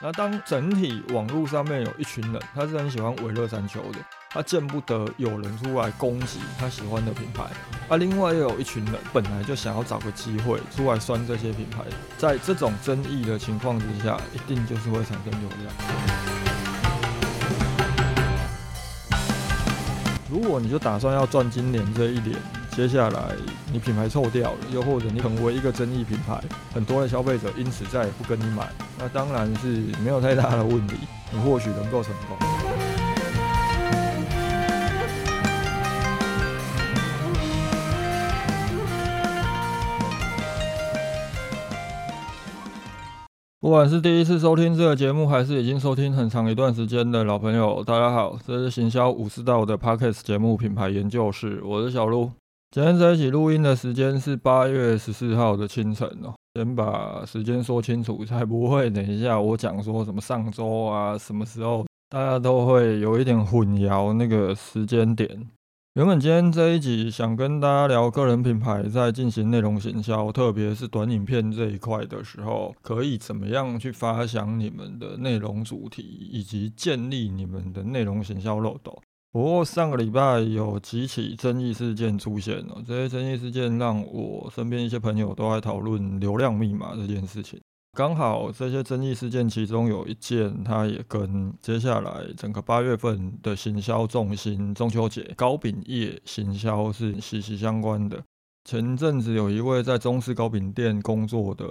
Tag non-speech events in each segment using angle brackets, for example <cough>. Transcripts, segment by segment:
那当整体网络上面有一群人，他是很喜欢围热山丘的，他见不得有人出来攻击他喜欢的品牌，而另外又有一群人本来就想要找个机会出来酸这些品牌，在这种争议的情况之下，一定就是会产生流量。如果你就打算要赚今年这一年，接下来你品牌臭掉了，又或者你成为一个争议品牌，很多的消费者因此再也不跟你买，那当然是没有太大的问题，你或许能够成功。不管是第一次收听这个节目，还是已经收听很长一段时间的老朋友，大家好，这是行销武士道的 Podcast 节目品牌研究室，我是小鹿。今天这一起录音的时间是八月十四号的清晨哦，先把时间说清楚，才不会等一下我讲说什么上周啊，什么时候，大家都会有一点混淆那个时间点。原本今天这一集想跟大家聊个人品牌在进行内容行销，特别是短影片这一块的时候，可以怎么样去发想你们的内容主题，以及建立你们的内容行销漏斗。不过上个礼拜有几起争议事件出现了，这些争议事件让我身边一些朋友都在讨论流量密码这件事情。刚好这些争议事件，其中有一件，它也跟接下来整个八月份的行销重心——中秋节糕饼业行销是息息相关的。前阵子有一位在中式糕饼店工作的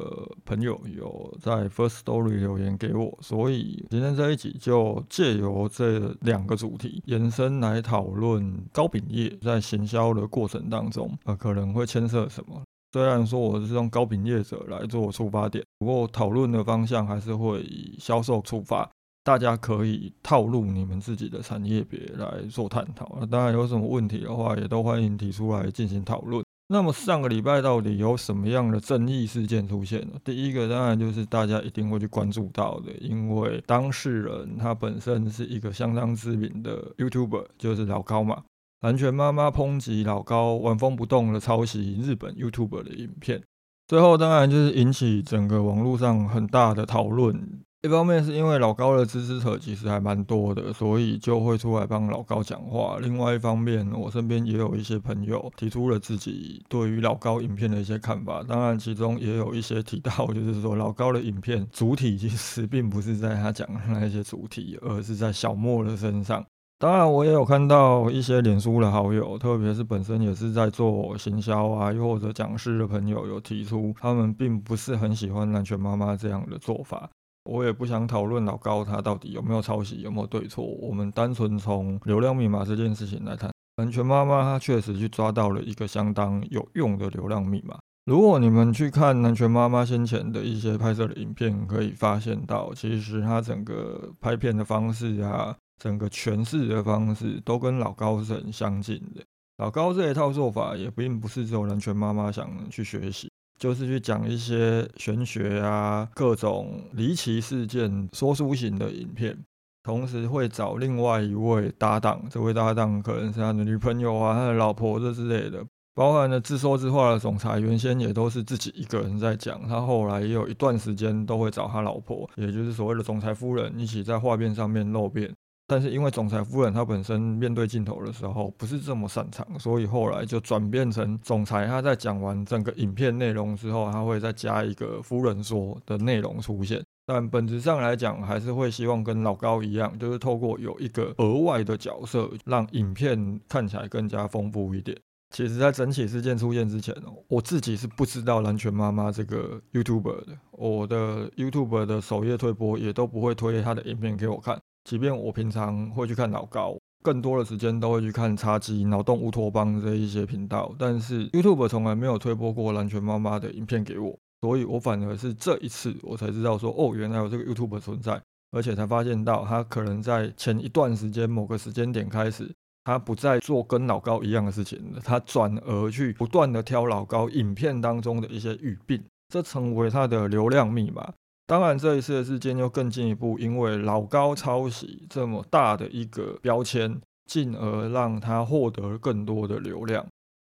朋友，有在 First Story 留言给我，所以今天这一集就借由这两个主题延伸来讨论糕饼业在行销的过程当中，呃，可能会牵涉什么。虽然说我是用高饼业者来做出发点，不过讨论的方向还是会以销售出发。大家可以套路你们自己的产业别来做探讨。那当然有什么问题的话，也都欢迎提出来进行讨论。那么上个礼拜到底有什么样的争议事件出现呢？第一个当然就是大家一定会去关注到的，因为当事人他本身是一个相当知名的 YouTuber，就是老高嘛。蓝拳妈妈抨击老高玩风不动的抄袭日本 YouTuber 的影片，最后当然就是引起整个网络上很大的讨论。一方面是因为老高的支持者其实还蛮多的，所以就会出来帮老高讲话。另外一方面，我身边也有一些朋友提出了自己对于老高影片的一些看法。当然，其中也有一些提到，就是说老高的影片主体其实并不是在他讲的那些主题，而是在小莫的身上。当然，我也有看到一些脸书的好友，特别是本身也是在做行销啊，又或者讲师的朋友，有提出他们并不是很喜欢南拳妈妈这样的做法。我也不想讨论老高他到底有没有抄袭，有没有对错。我们单纯从流量密码这件事情来谈，蓝泉妈妈她确实去抓到了一个相当有用的流量密码。如果你们去看南泉妈妈先前的一些拍摄的影片，可以发现到，其实她整个拍片的方式啊。整个诠释的方式都跟老高是很相近的。老高这一套做法也并不是只有南拳妈妈想去学习，就是去讲一些玄学啊、各种离奇事件、说书型的影片，同时会找另外一位搭档，这位搭档可能是他的女朋友啊、他的老婆这之类的，包含了自说自话的总裁，原先也都是自己一个人在讲，他后来也有一段时间都会找他老婆，也就是所谓的总裁夫人一起在画面上面露面。但是因为总裁夫人她本身面对镜头的时候不是这么擅长，所以后来就转变成总裁他在讲完整个影片内容之后，他会再加一个夫人说的内容出现。但本质上来讲，还是会希望跟老高一样，就是透过有一个额外的角色，让影片看起来更加丰富一点。其实，在整起事件出现之前哦，我自己是不知道蓝泉妈妈这个 YouTuber 的，我的 YouTuber 的首页推播也都不会推他的影片给我看。即便我平常会去看老高，更多的时间都会去看叉机、脑洞乌托邦这一些频道，但是 YouTube 从来没有推播过蓝泉妈妈的影片给我，所以我反而是这一次我才知道说，哦，原来有这个 YouTube 存在，而且才发现到他可能在前一段时间某个时间点开始，他不再做跟老高一样的事情了，他转而去不断的挑老高影片当中的一些语病，这成为他的流量密码。当然，这一次的事件又更进一步，因为老高抄袭这么大的一个标签，进而让他获得更多的流量。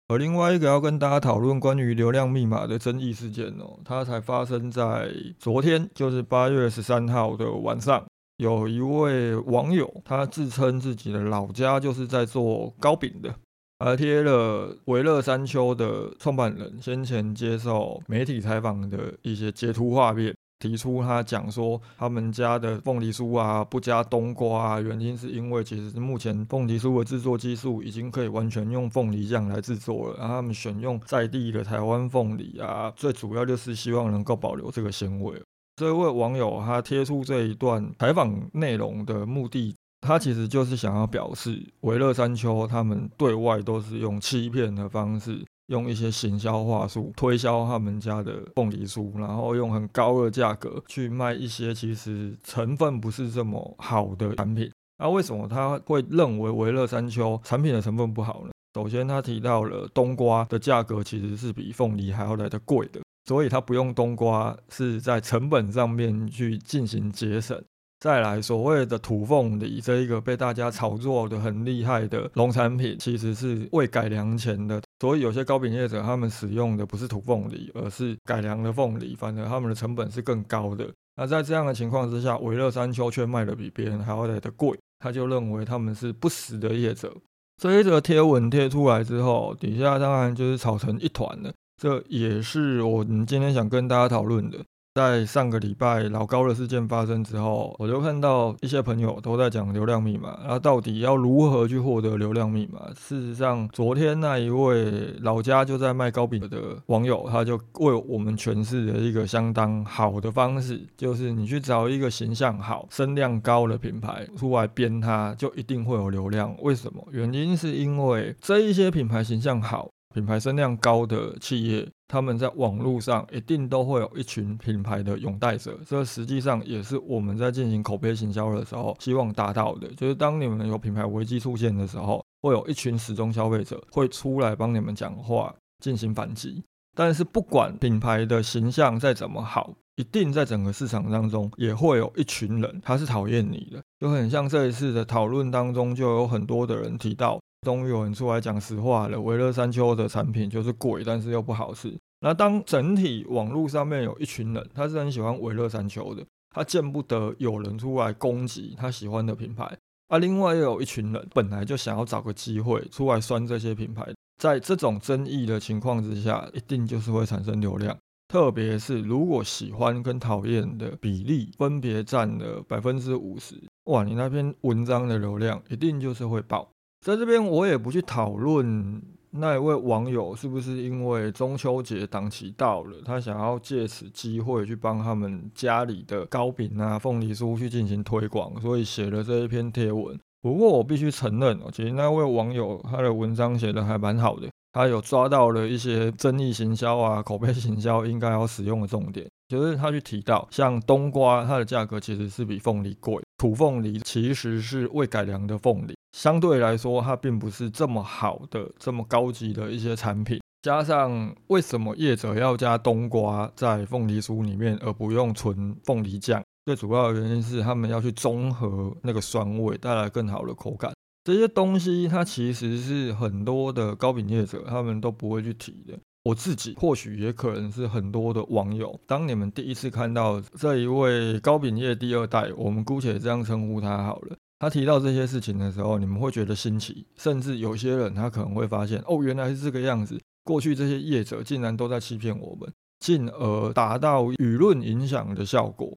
而另外一个要跟大家讨论关于流量密码的争议事件哦，它才发生在昨天，就是八月十三号的晚上。有一位网友，他自称自己的老家就是在做糕饼的，而贴了维乐山丘的创办人先前接受媒体采访的一些截图画面。提出他讲说，他们家的凤梨酥啊不加冬瓜啊，原因是因为其实目前凤梨酥的制作技术已经可以完全用凤梨酱来制作了，然后他们选用在地的台湾凤梨啊，最主要就是希望能够保留这个鲜味。这位网友他贴出这一段采访内容的目的，他其实就是想要表示，维乐山丘他们对外都是用欺骗的方式。用一些行销话术推销他们家的凤梨酥，然后用很高的价格去卖一些其实成分不是这么好的产品。那为什么他会认为维乐山丘产品的成分不好呢？首先，他提到了冬瓜的价格其实是比凤梨还要来的贵的，所以他不用冬瓜是在成本上面去进行节省。再来，所谓的土凤梨这一个被大家炒作的很厉害的农产品，其实是未改良前的。所以有些糕饼业者他们使用的不是土凤梨，而是改良的凤梨，反正他们的成本是更高的。那在这样的情况之下，维乐山丘却卖的比别人还要来的贵，他就认为他们是不实的业者。这一则贴文贴出来之后，底下当然就是吵成一团了。这也是我们今天想跟大家讨论的。在上个礼拜老高的事件发生之后，我就看到一些朋友都在讲流量密码，那到底要如何去获得流量密码？事实上，昨天那一位老家就在卖糕饼的网友，他就为我们诠释了一个相当好的方式，就是你去找一个形象好、声量高的品牌出来编，它就一定会有流量。为什么？原因是因为这一些品牌形象好。品牌声量高的企业，他们在网络上一定都会有一群品牌的拥戴者，这实际上也是我们在进行口碑行销的时候希望达到的。就是当你们有品牌危机出现的时候，会有一群始终消费者会出来帮你们讲话，进行反击。但是不管品牌的形象再怎么好，一定在整个市场当中也会有一群人他是讨厌你的，就很像这一次的讨论当中，就有很多的人提到。终于有人出来讲实话了，维乐山丘的产品就是贵，但是又不好吃。那当整体网络上面有一群人，他是很喜欢维乐山丘的，他见不得有人出来攻击他喜欢的品牌。而另外又有一群人，本来就想要找个机会出来酸这些品牌。在这种争议的情况之下，一定就是会产生流量。特别是如果喜欢跟讨厌的比例分别占了百分之五十，哇，你那篇文章的流量一定就是会爆。在这边，我也不去讨论那一位网友是不是因为中秋节档期到了，他想要借此机会去帮他们家里的糕饼啊、凤梨酥去进行推广，所以写了这一篇贴文。不过我必须承认哦，其实那位网友他的文章写的还蛮好的，他有抓到了一些争议行销啊、口碑行销应该要使用的重点。就是他去提到，像冬瓜，它的价格其实是比凤梨贵。土凤梨其实是未改良的凤梨，相对来说，它并不是这么好的、这么高级的一些产品。加上为什么业者要加冬瓜在凤梨酥里面，而不用纯凤梨酱？最主要的原因是他们要去中和那个酸味，带来更好的口感。这些东西，它其实是很多的糕饼业者他们都不会去提的。我自己或许也可能是很多的网友，当你们第一次看到这一位高饼业第二代，我们姑且这样称呼他好了。他提到这些事情的时候，你们会觉得新奇，甚至有些人他可能会发现，哦，原来是这个样子。过去这些业者竟然都在欺骗我们，进而达到舆论影响的效果。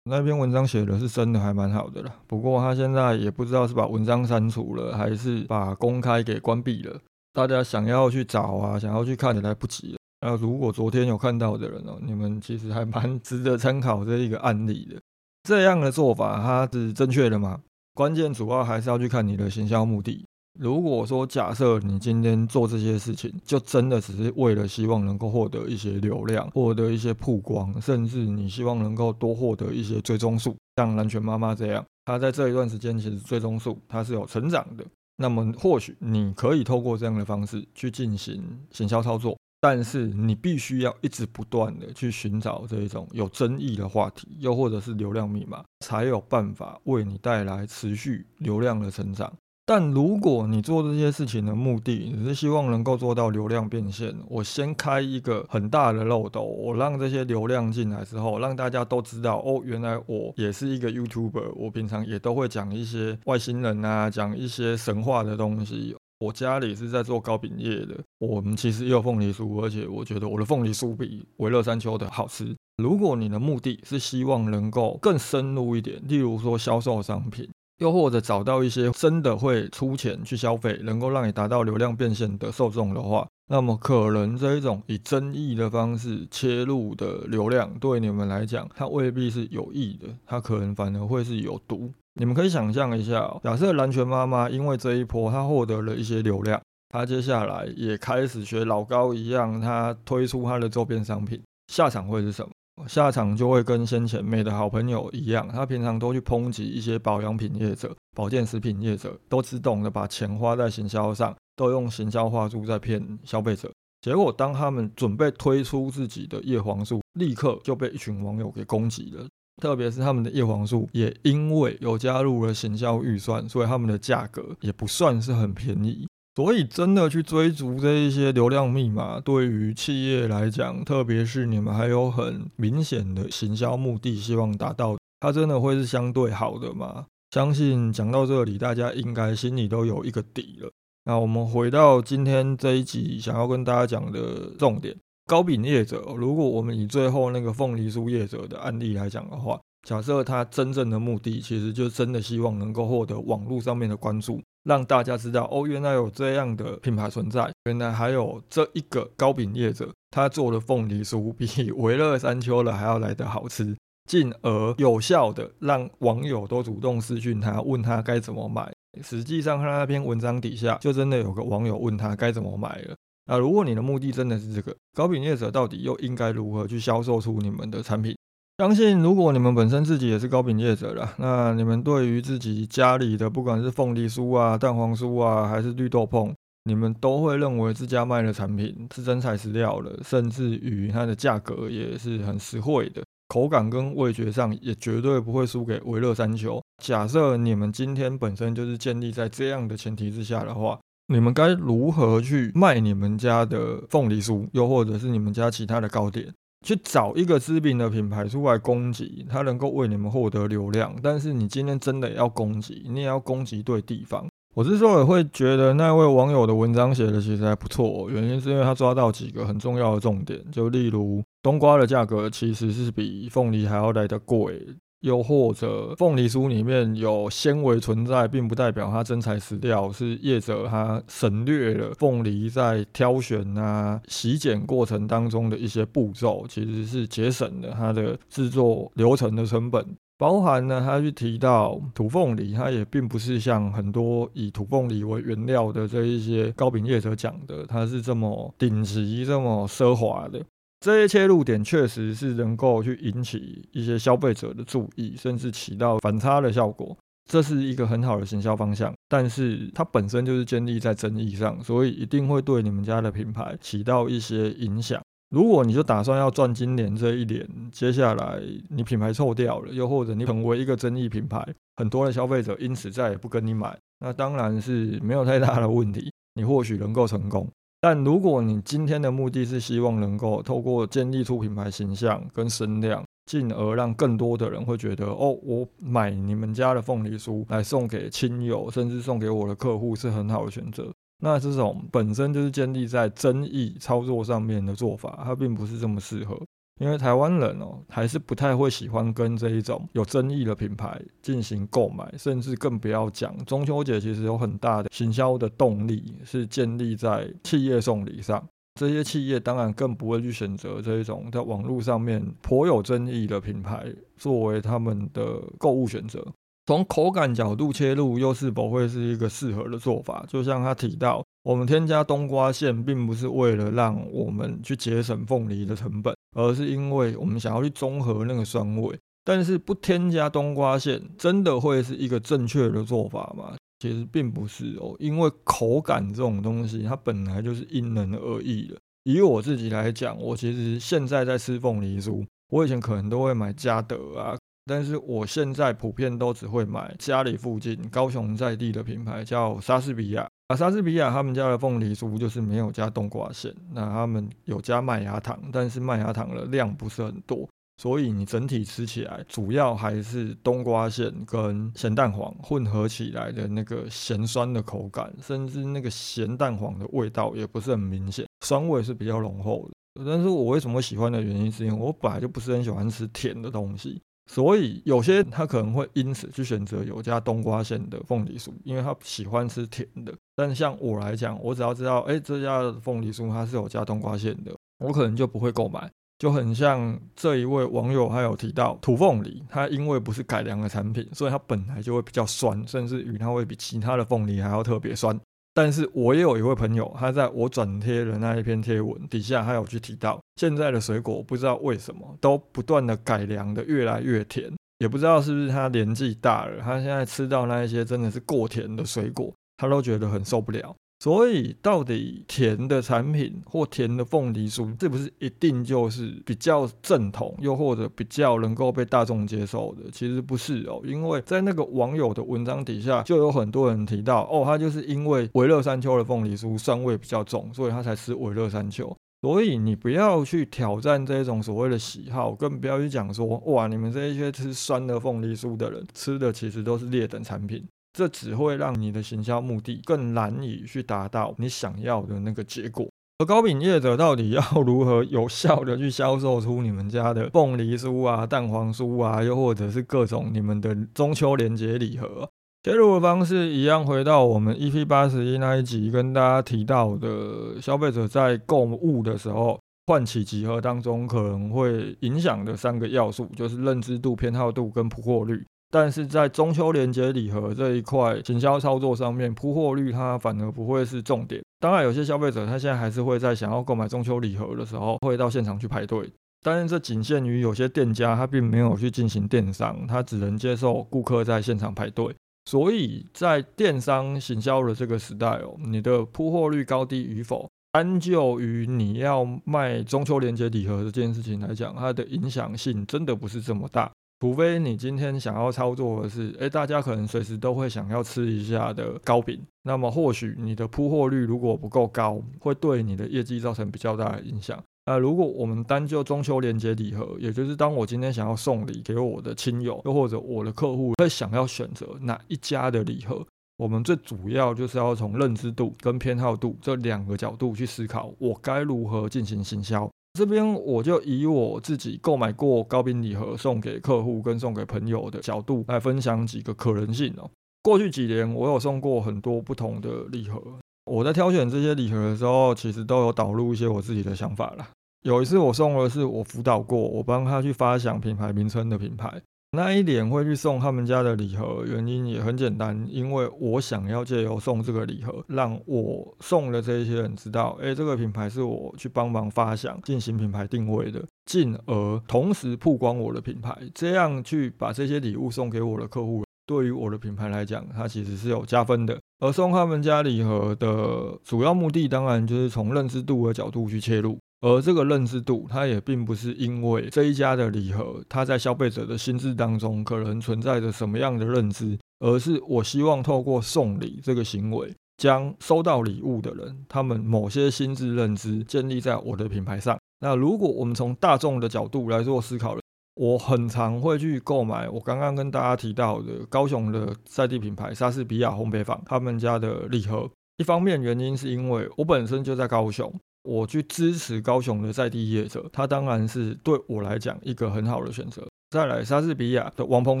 那篇文章写的是真的还蛮好的了，不过他现在也不知道是把文章删除了，还是把公开给关闭了。大家想要去找啊，想要去看的来不及了。那如果昨天有看到的人哦，你们其实还蛮值得参考这一个案例的。这样的做法它是正确的吗？关键主要还是要去看你的行销目的。如果说假设你今天做这些事情，就真的只是为了希望能够获得一些流量，获得一些曝光，甚至你希望能够多获得一些追踪数，像蓝泉妈妈这样，她在这一段时间其实追踪数它是有成长的。那么或许你可以透过这样的方式去进行行销操作，但是你必须要一直不断的去寻找这一种有争议的话题，又或者是流量密码，才有办法为你带来持续流量的成长。但如果你做这些事情的目的，只是希望能够做到流量变现，我先开一个很大的漏斗，我让这些流量进来之后，让大家都知道，哦，原来我也是一个 YouTuber，我平常也都会讲一些外星人啊，讲一些神话的东西。我家里是在做糕饼业的，我们其实也有凤梨酥，而且我觉得我的凤梨酥比维乐山丘的好吃。如果你的目的是希望能够更深入一点，例如说销售商品。又或者找到一些真的会出钱去消费，能够让你达到流量变现的受众的话，那么可能这一种以争议的方式切入的流量，对你们来讲，它未必是有益的，它可能反而会是有毒。你们可以想象一下，假设蓝泉妈妈因为这一波她获得了一些流量，她接下来也开始学老高一样，她推出她的周边商品，下场会是什么？下场就会跟先前美的好朋友一样，他平常都去抨击一些保养品业者、保健食品业者，都只懂得把钱花在行销上，都用行销话术在骗消费者。结果当他们准备推出自己的叶黄素，立刻就被一群网友给攻击了。特别是他们的叶黄素，也因为有加入了行销预算，所以他们的价格也不算是很便宜。所以，真的去追逐这一些流量密码，对于企业来讲，特别是你们还有很明显的行销目的，希望达到，它真的会是相对好的吗？相信讲到这里，大家应该心里都有一个底了。那我们回到今天这一集，想要跟大家讲的重点：高饼业者，如果我们以最后那个凤梨酥业者的案例来讲的话，假设他真正的目的，其实就真的希望能够获得网络上面的关注。让大家知道哦，原来有这样的品牌存在，原来还有这一个糕饼业者，他做的凤梨酥比 <laughs> 维乐山丘的还要来得好吃，进而有效的让网友都主动私讯他，问他该怎么买。实际上，他那篇文章底下就真的有个网友问他该怎么买了。那如果你的目的真的是这个，糕饼业者到底又应该如何去销售出你们的产品？相信如果你们本身自己也是糕饼业者了，那你们对于自己家里的不管是凤梨酥啊、蛋黄酥啊，还是绿豆椪，你们都会认为自家卖的产品是真材实料的，甚至于它的价格也是很实惠的，口感跟味觉上也绝对不会输给维乐山丘。假设你们今天本身就是建立在这样的前提之下的话，你们该如何去卖你们家的凤梨酥，又或者是你们家其他的糕点？去找一个知名的品牌出来攻击，它能够为你们获得流量。但是你今天真的要攻击，你也要攻击对地方。我之所以会觉得那位网友的文章写的其实还不错，原因是因为他抓到几个很重要的重点，就例如冬瓜的价格其实是比凤梨还要来得贵。又或者凤梨酥里面有纤维存在，并不代表它真材实料，是业者他省略了凤梨在挑选啊、洗剪过程当中的一些步骤，其实是节省了它的制作流程的成本。包含呢，他去提到土凤梨，它也并不是像很多以土凤梨为原料的这一些糕饼业者讲的，它是这么顶级、这么奢华的。这些切入点确实是能够去引起一些消费者的注意，甚至起到反差的效果，这是一个很好的行销方向。但是它本身就是建立在争议上，所以一定会对你们家的品牌起到一些影响。如果你就打算要赚今年这一年，接下来你品牌臭掉了，又或者你成为一个争议品牌，很多的消费者因此再也不跟你买，那当然是没有太大的问题，你或许能够成功。但如果你今天的目的是希望能够透过建立出品牌形象跟声量，进而让更多的人会觉得，哦，我买你们家的凤梨酥来送给亲友，甚至送给我的客户是很好的选择。那这种本身就是建立在争议操作上面的做法，它并不是这么适合。因为台湾人哦，还是不太会喜欢跟这一种有争议的品牌进行购买，甚至更不要讲中秋节，其实有很大的行销的动力是建立在企业送礼上。这些企业当然更不会去选择这一种在网络上面颇有争议的品牌作为他们的购物选择。从口感角度切入，又是否会是一个适合的做法？就像他提到，我们添加冬瓜馅，并不是为了让我们去节省凤梨的成本。而是因为我们想要去中和那个酸味，但是不添加冬瓜馅，真的会是一个正确的做法吗？其实并不是哦，因为口感这种东西，它本来就是因人而异的。以我自己来讲，我其实现在在吃凤梨酥，我以前可能都会买嘉德啊，但是我现在普遍都只会买家里附近高雄在地的品牌，叫莎士比亚。啊，莎士比亚他们家的凤梨酥就是没有加冬瓜馅，那他们有加麦芽糖，但是麦芽糖的量不是很多。所以你整体吃起来，主要还是冬瓜馅跟咸蛋黄混合起来的那个咸酸的口感，甚至那个咸蛋黄的味道也不是很明显，酸味是比较浓厚的。但是我为什么喜欢的原因，是因为我本来就不是很喜欢吃甜的东西，所以有些他可能会因此去选择有加冬瓜馅的凤梨酥，因为他喜欢吃甜的。但像我来讲，我只要知道，哎，这家的凤梨酥它是有加冬瓜馅的，我可能就不会购买。就很像这一位网友，还有提到土凤梨，它因为不是改良的产品，所以它本来就会比较酸，甚至于它会比其他的凤梨还要特别酸。但是我也有一位朋友，他在我转贴的那一篇贴文底下，他有去提到，现在的水果不知道为什么都不断的改良的越来越甜，也不知道是不是他年纪大了，他现在吃到那一些真的是过甜的水果，他都觉得很受不了。所以，到底甜的产品或甜的凤梨酥，是不是一定就是比较正统，又或者比较能够被大众接受的？其实不是哦，因为在那个网友的文章底下，就有很多人提到，哦，他就是因为维乐山丘的凤梨酥酸味比较重，所以他才吃维乐山丘。所以你不要去挑战这种所谓的喜好，更不要去讲说，哇，你们这一些吃酸的凤梨酥的人，吃的其实都是劣等产品。这只会让你的行销目的更难以去达到你想要的那个结果。而糕饼业者到底要如何有效的去销售出你们家的凤梨酥啊、蛋黄酥啊，又或者是各种你们的中秋连结礼盒？切入的方式一样，回到我们 EP 八十一那一集跟大家提到的，消费者在购物的时候唤起集合当中可能会影响的三个要素，就是认知度、偏好度跟铺货率。但是在中秋连接礼盒这一块行销操作上面，铺货率它反而不会是重点。当然，有些消费者他现在还是会在想要购买中秋礼盒的时候，会到现场去排队。但是这仅限于有些店家，他并没有去进行电商，他只能接受顾客在现场排队。所以在电商行销的这个时代哦，你的铺货率高低与否，单就于你要卖中秋连接礼盒这件事情来讲，它的影响性真的不是这么大。除非你今天想要操作的是，哎，大家可能随时都会想要吃一下的糕饼，那么或许你的铺货率如果不够高，会对你的业绩造成比较大的影响。那如果我们单就中秋连接礼盒，也就是当我今天想要送礼给我的亲友，又或者我的客户会想要选择哪一家的礼盒，我们最主要就是要从认知度跟偏好度这两个角度去思考，我该如何进行行销。这边我就以我自己购买过糕饼礼盒送给客户跟送给朋友的角度来分享几个可能性哦。过去几年我有送过很多不同的礼盒，我在挑选这些礼盒的时候，其实都有导入一些我自己的想法啦。有一次我送的是我辅导过，我帮他去发想品牌名称的品牌。那一点会去送他们家的礼盒，原因也很简单，因为我想要借由送这个礼盒，让我送的这一些人知道，哎，这个品牌是我去帮忙发想、进行品牌定位的，进而同时曝光我的品牌，这样去把这些礼物送给我的客户，对于我的品牌来讲，它其实是有加分的。而送他们家礼盒的主要目的，当然就是从认知度的角度去切入。而这个认知度，它也并不是因为这一家的礼盒，它在消费者的心智当中可能存在着什么样的认知，而是我希望透过送礼这个行为，将收到礼物的人他们某些心智认知建立在我的品牌上。那如果我们从大众的角度来做思考，我很常会去购买我刚刚跟大家提到的高雄的在地品牌莎士比亚烘焙坊他们家的礼盒。一方面原因是因为我本身就在高雄。我去支持高雄的在地业者，他当然是对我来讲一个很好的选择。再来，莎士比亚的王鹏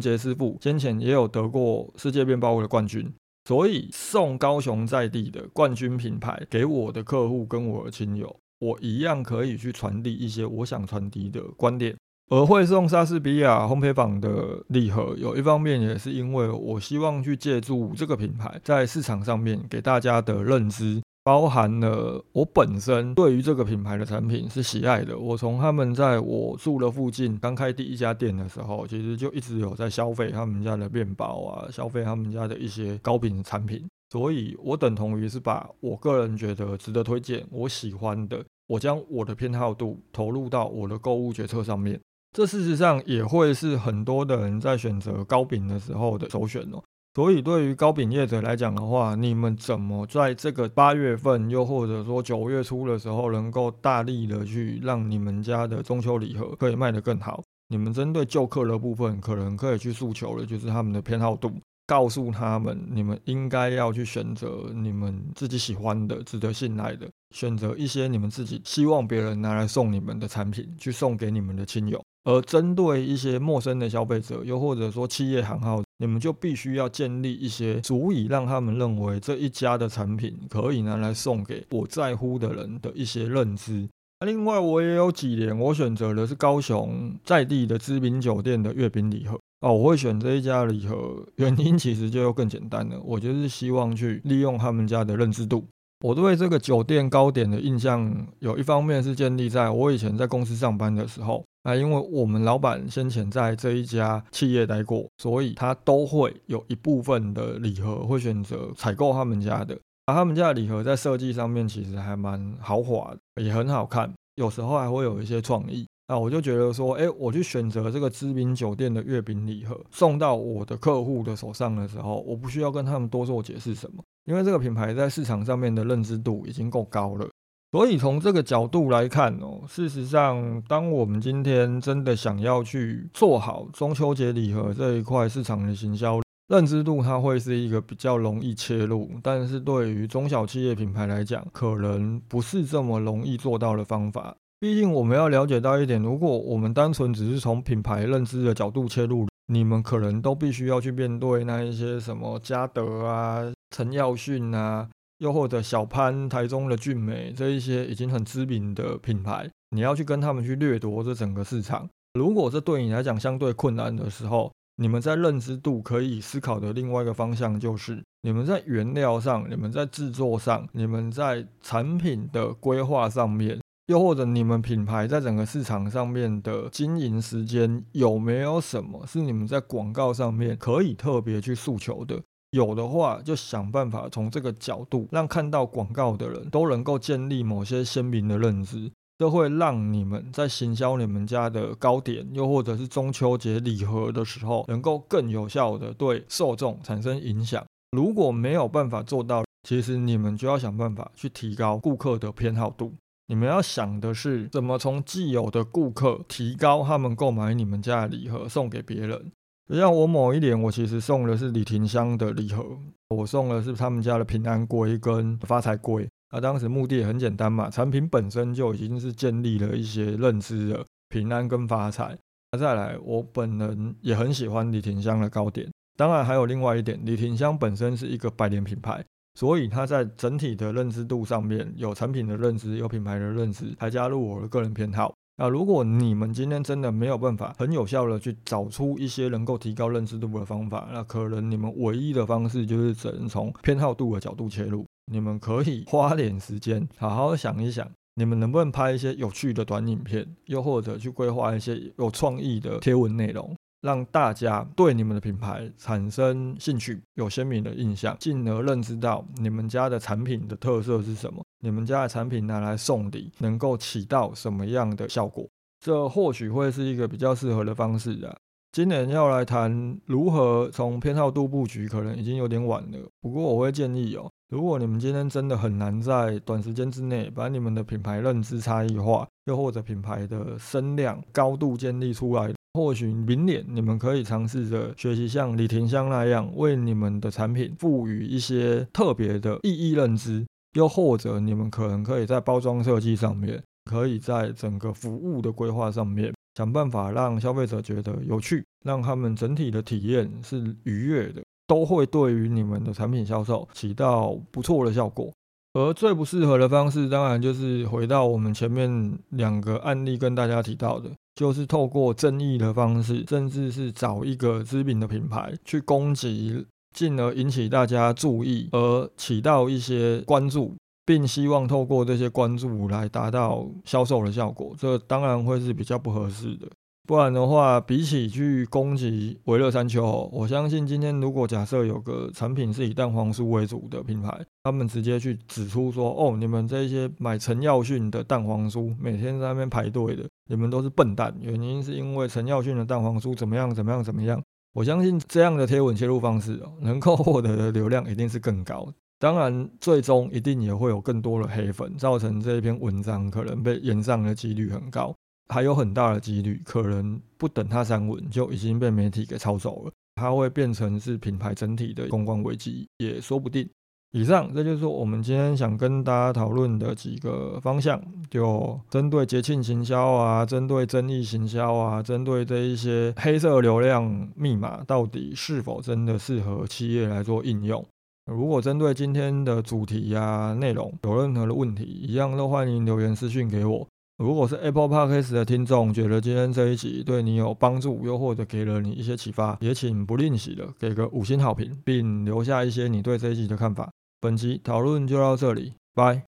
杰师傅先前也有得过世界面包的冠军，所以送高雄在地的冠军品牌给我的客户跟我的亲友，我一样可以去传递一些我想传递的观点。而会送莎士比亚烘焙坊的礼盒，有一方面也是因为我希望去借助这个品牌在市场上面给大家的认知。包含了我本身对于这个品牌的产品是喜爱的。我从他们在我住的附近刚开第一家店的时候，其实就一直有在消费他们家的面包啊，消费他们家的一些糕饼产品。所以，我等同于是把我个人觉得值得推荐、我喜欢的，我将我的偏好度投入到我的购物决策上面。这事实上也会是很多的人在选择糕饼的时候的首选哦。所以对于糕饼业者来讲的话，你们怎么在这个八月份，又或者说九月初的时候，能够大力的去让你们家的中秋礼盒可以卖得更好？你们针对旧客的部分，可能可以去诉求的，就是他们的偏好度。告诉他们，你们应该要去选择你们自己喜欢的、值得信赖的，选择一些你们自己希望别人拿来送你们的产品，去送给你们的亲友。而针对一些陌生的消费者，又或者说企业行号，你们就必须要建立一些足以让他们认为这一家的产品可以拿来送给我在乎的人的一些认知。另外，我也有几年，我选择的是高雄在地的知名酒店的月饼礼盒。哦，我会选这一家礼盒，原因其实就更简单了，我就是希望去利用他们家的认知度。我对这个酒店糕点的印象，有一方面是建立在我以前在公司上班的时候，啊，因为我们老板先前在这一家企业待过，所以他都会有一部分的礼盒会选择采购他们家的。而他们家的礼盒在设计上面其实还蛮豪华的，也很好看，有时候还会有一些创意。那我就觉得说，哎，我去选择这个知名酒店的月饼礼盒送到我的客户的手上的时候，我不需要跟他们多做解释什么，因为这个品牌在市场上面的认知度已经够高了。所以从这个角度来看哦，事实上，当我们今天真的想要去做好中秋节礼盒这一块市场的行销认知度，它会是一个比较容易切入，但是对于中小企业品牌来讲，可能不是这么容易做到的方法。毕竟我们要了解到一点，如果我们单纯只是从品牌认知的角度切入，你们可能都必须要去面对那一些什么嘉德啊、陈耀迅啊，又或者小潘、台中的俊美这一些已经很知名的品牌，你要去跟他们去掠夺这整个市场。如果这对你来讲相对困难的时候，你们在认知度可以思考的另外一个方向就是，你们在原料上、你们在制作上、你们在产品的规划上面。又或者你们品牌在整个市场上面的经营时间有没有什么是你们在广告上面可以特别去诉求的？有的话，就想办法从这个角度让看到广告的人都能够建立某些鲜明的认知，这会让你们在行销你们家的糕点，又或者是中秋节礼盒的时候，能够更有效的对受众产生影响。如果没有办法做到，其实你们就要想办法去提高顾客的偏好度。你们要想的是怎么从既有的顾客提高他们购买你们家的礼盒送给别人。就像我某一年，我其实送的是李廷香的礼盒，我送的是他们家的平安龟跟发财龟。那当时目的也很简单嘛，产品本身就已经是建立了一些认知的平安跟发财。那再来，我本人也很喜欢李廷香的糕点。当然还有另外一点，李廷香本身是一个百年品牌。所以它在整体的认知度上面有产品的认知，有品牌的认知，还加入我的个人偏好。啊如果你们今天真的没有办法很有效的去找出一些能够提高认知度的方法，那可能你们唯一的方式就是只能从偏好度的角度切入。你们可以花点时间好好想一想，你们能不能拍一些有趣的短影片，又或者去规划一些有创意的贴文内容。让大家对你们的品牌产生兴趣，有鲜明的印象，进而认知到你们家的产品的特色是什么，你们家的产品拿来送礼能够起到什么样的效果，这或许会是一个比较适合的方式啊。今年要来谈如何从偏好度布局，可能已经有点晚了。不过我会建议哦，如果你们今天真的很难在短时间之内把你们的品牌认知差异化，又或者品牌的声量高度建立出来。或许明年你们可以尝试着学习像李廷香那样，为你们的产品赋予一些特别的意义认知；又或者你们可能可以在包装设计上面，可以在整个服务的规划上面，想办法让消费者觉得有趣，让他们整体的体验是愉悦的，都会对于你们的产品销售起到不错的效果。而最不适合的方式，当然就是回到我们前面两个案例跟大家提到的。就是透过争议的方式，甚至是找一个知名的品牌去攻击，进而引起大家注意，而起到一些关注，并希望透过这些关注来达到销售的效果，这当然会是比较不合适的。不然的话，比起去攻击维乐山丘，我相信今天如果假设有个产品是以蛋黄酥为主的品牌，他们直接去指出说，哦，你们这些买陈耀迅的蛋黄酥，每天在那边排队的，你们都是笨蛋。原因是因为陈耀迅的蛋黄酥怎么样怎么样怎么样。我相信这样的贴文切入方式，能够获得的流量一定是更高。当然，最终一定也会有更多的黑粉，造成这一篇文章可能被延上的几率很高。还有很大的几率，可能不等它删文就已经被媒体给抄走了，它会变成是品牌整体的公关危机，也说不定。以上，这就是我们今天想跟大家讨论的几个方向，就针对节庆行销啊，针对争议行销啊，针对这一些黑色流量密码，到底是否真的适合企业来做应用？如果针对今天的主题呀内容有任何的问题，一样都欢迎留言私讯给我。如果是 Apple Podcast 的听众，觉得今天这一集对你有帮助，又或者给了你一些启发，也请不吝惜的给个五星好评，并留下一些你对这一集的看法。本期讨论就到这里，拜。